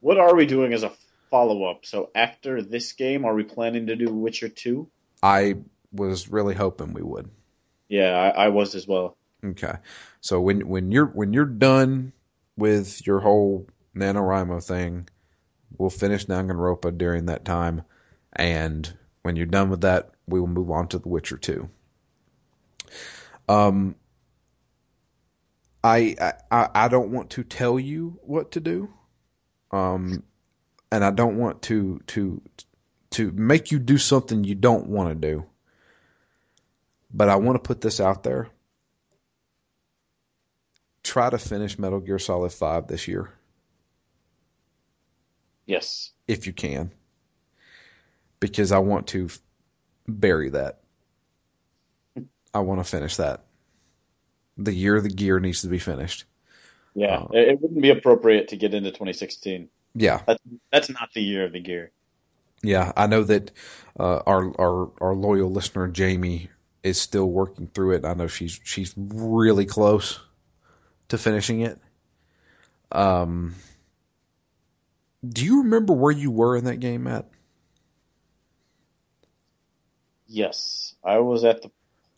What are we doing as a follow up? So after this game, are we planning to do Witcher 2? I was really hoping we would. Yeah, I, I was as well. Okay. So when when you're when you're done with your whole NaNoWriMo thing, we'll finish Danganronpa during that time, and when you're done with that, we will move on to The Witcher 2. Um I I I don't want to tell you what to do. Um and I don't want to to to make you do something you don't want to do. But I want to put this out there try to finish Metal Gear Solid 5 this year Yes. if you can because I want to bury that. I want to finish that. The year the gear needs to be finished. Yeah, uh, it, it wouldn't be appropriate to get into 2016. Yeah, That's that's not the year of the gear. yeah. I know that uh, our our our loyal listener Jamie is still working through it. I know she's she's really close to finishing it. Um, do you remember where you were in that game, Matt? Yes, I was at the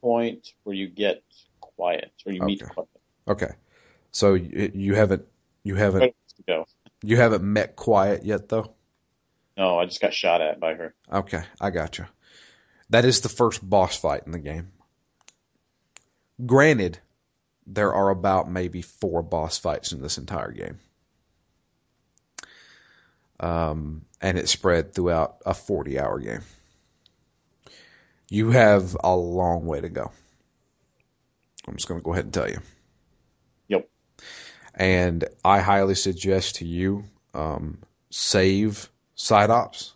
point where you get quiet or you meet Okay. quiet. Okay, so you, you haven't you haven't go. You haven't met Quiet yet, though? No, I just got shot at by her. Okay, I got you. That is the first boss fight in the game. Granted, there are about maybe four boss fights in this entire game. Um, and it's spread throughout a 40 hour game. You have a long way to go. I'm just going to go ahead and tell you. And I highly suggest to you um, save side ops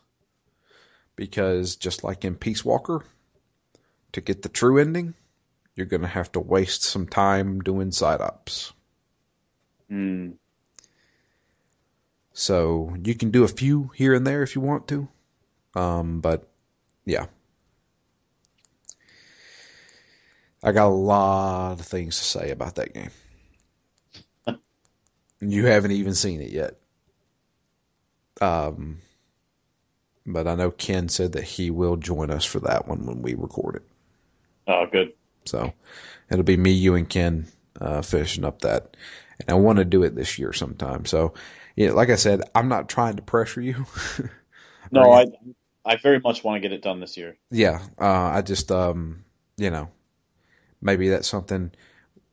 because just like in Peace Walker, to get the true ending, you're going to have to waste some time doing side ops. Hmm. So you can do a few here and there if you want to. Um, but yeah. I got a lot of things to say about that game. You haven't even seen it yet. Um, but I know Ken said that he will join us for that one when we record it. Oh, good. So it'll be me, you, and Ken uh, finishing up that. And I want to do it this year sometime. So, yeah, like I said, I'm not trying to pressure you. No, I I very much want to get it done this year. yeah, uh, I just, um, you know, maybe that's something,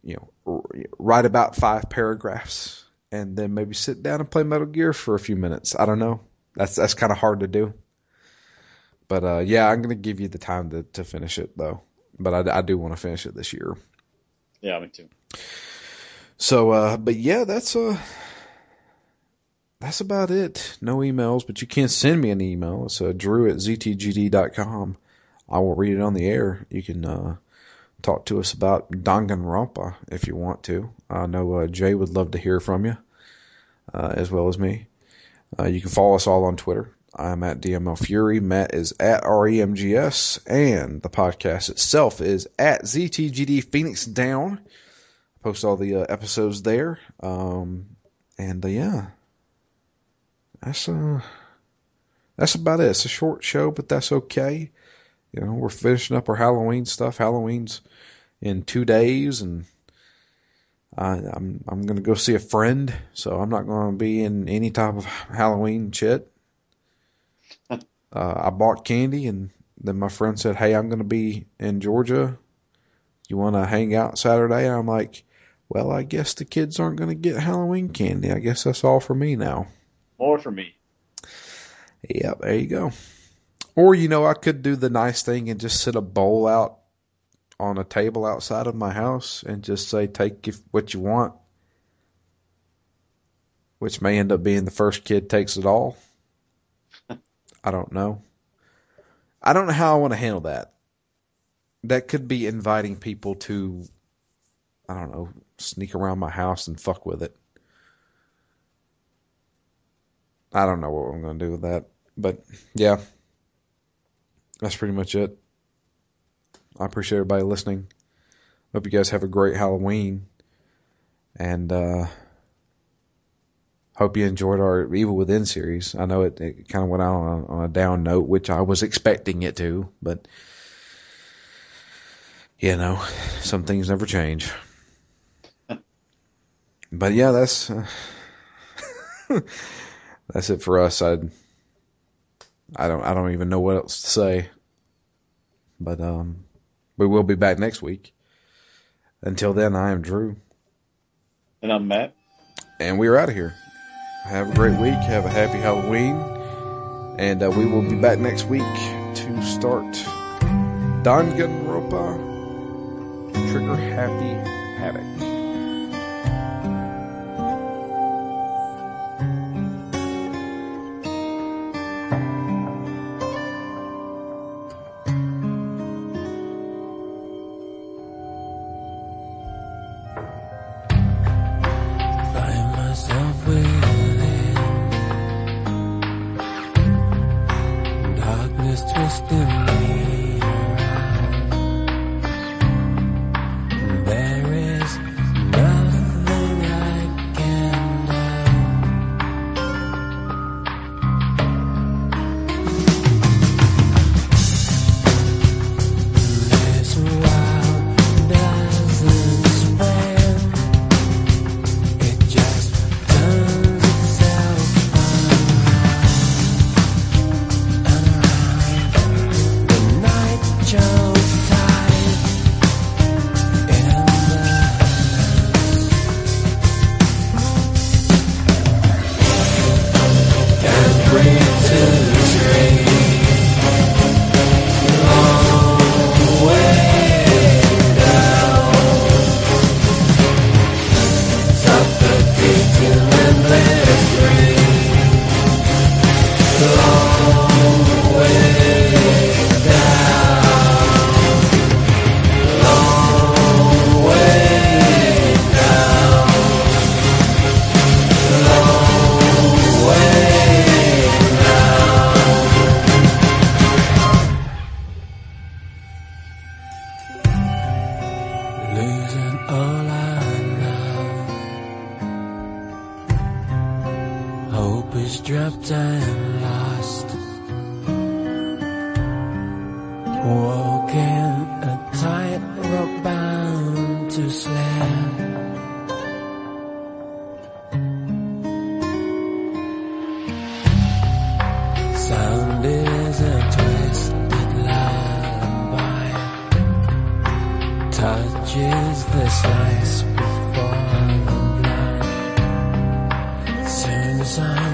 you know, r- write about five paragraphs and then maybe sit down and play Metal Gear for a few minutes. I don't know. That's that's kind of hard to do. But uh, yeah, I'm gonna give you the time to to finish it though. But I, I do want to finish it this year. Yeah, me too. So, uh, but yeah, that's uh, that's about it. No emails, but you can send me an email. It's uh, drew at ztgd.com. I will read it on the air. You can uh, talk to us about Danganronpa if you want to. I know uh, Jay would love to hear from you. uh, as well as me. Uh, you can follow us all on Twitter. I'm at DML Fury. Matt is at REMGS. And the podcast itself is at ZTGD Phoenix Down. Post all the uh, episodes there. Um, and uh, yeah, that's uh, that's about it. It's a short show, but that's okay. You know, we're finishing up our Halloween stuff. Halloween's in two days, and I, I'm I'm gonna go see a friend, so I'm not gonna be in any type of Halloween shit. Uh, I bought candy, and then my friend said, "Hey, I'm gonna be in Georgia. You want to hang out Saturday?" And I'm like, "Well, I guess the kids aren't gonna get Halloween candy. I guess that's all for me now." More for me. Yep, there you go. Or you know, I could do the nice thing and just set a bowl out on a table outside of my house and just say, take what you want, which may end up being the first kid takes it all. I don't know. I don't know how I want to handle that. That could be inviting people to, I don't know, sneak around my house and fuck with it. I don't know what I'm going to do with that. But yeah, that's pretty much it. I appreciate everybody listening. Hope you guys have a great Halloween. And uh, hope you enjoyed our Evil Within series. I know it, it kind of went out on a, on a down note, which I was expecting it to, but you know, some things never change. But yeah, that's uh, that's it for us. I I don't I don't even know what else to say. But um we will be back next week. Until then, I am Drew. And I'm Matt. And we're out of here. Have a great week. Have a happy Halloween. And uh, we will be back next week to start Danganronpa Trigger Happy Havoc. edges the slice before I'm. Soon as I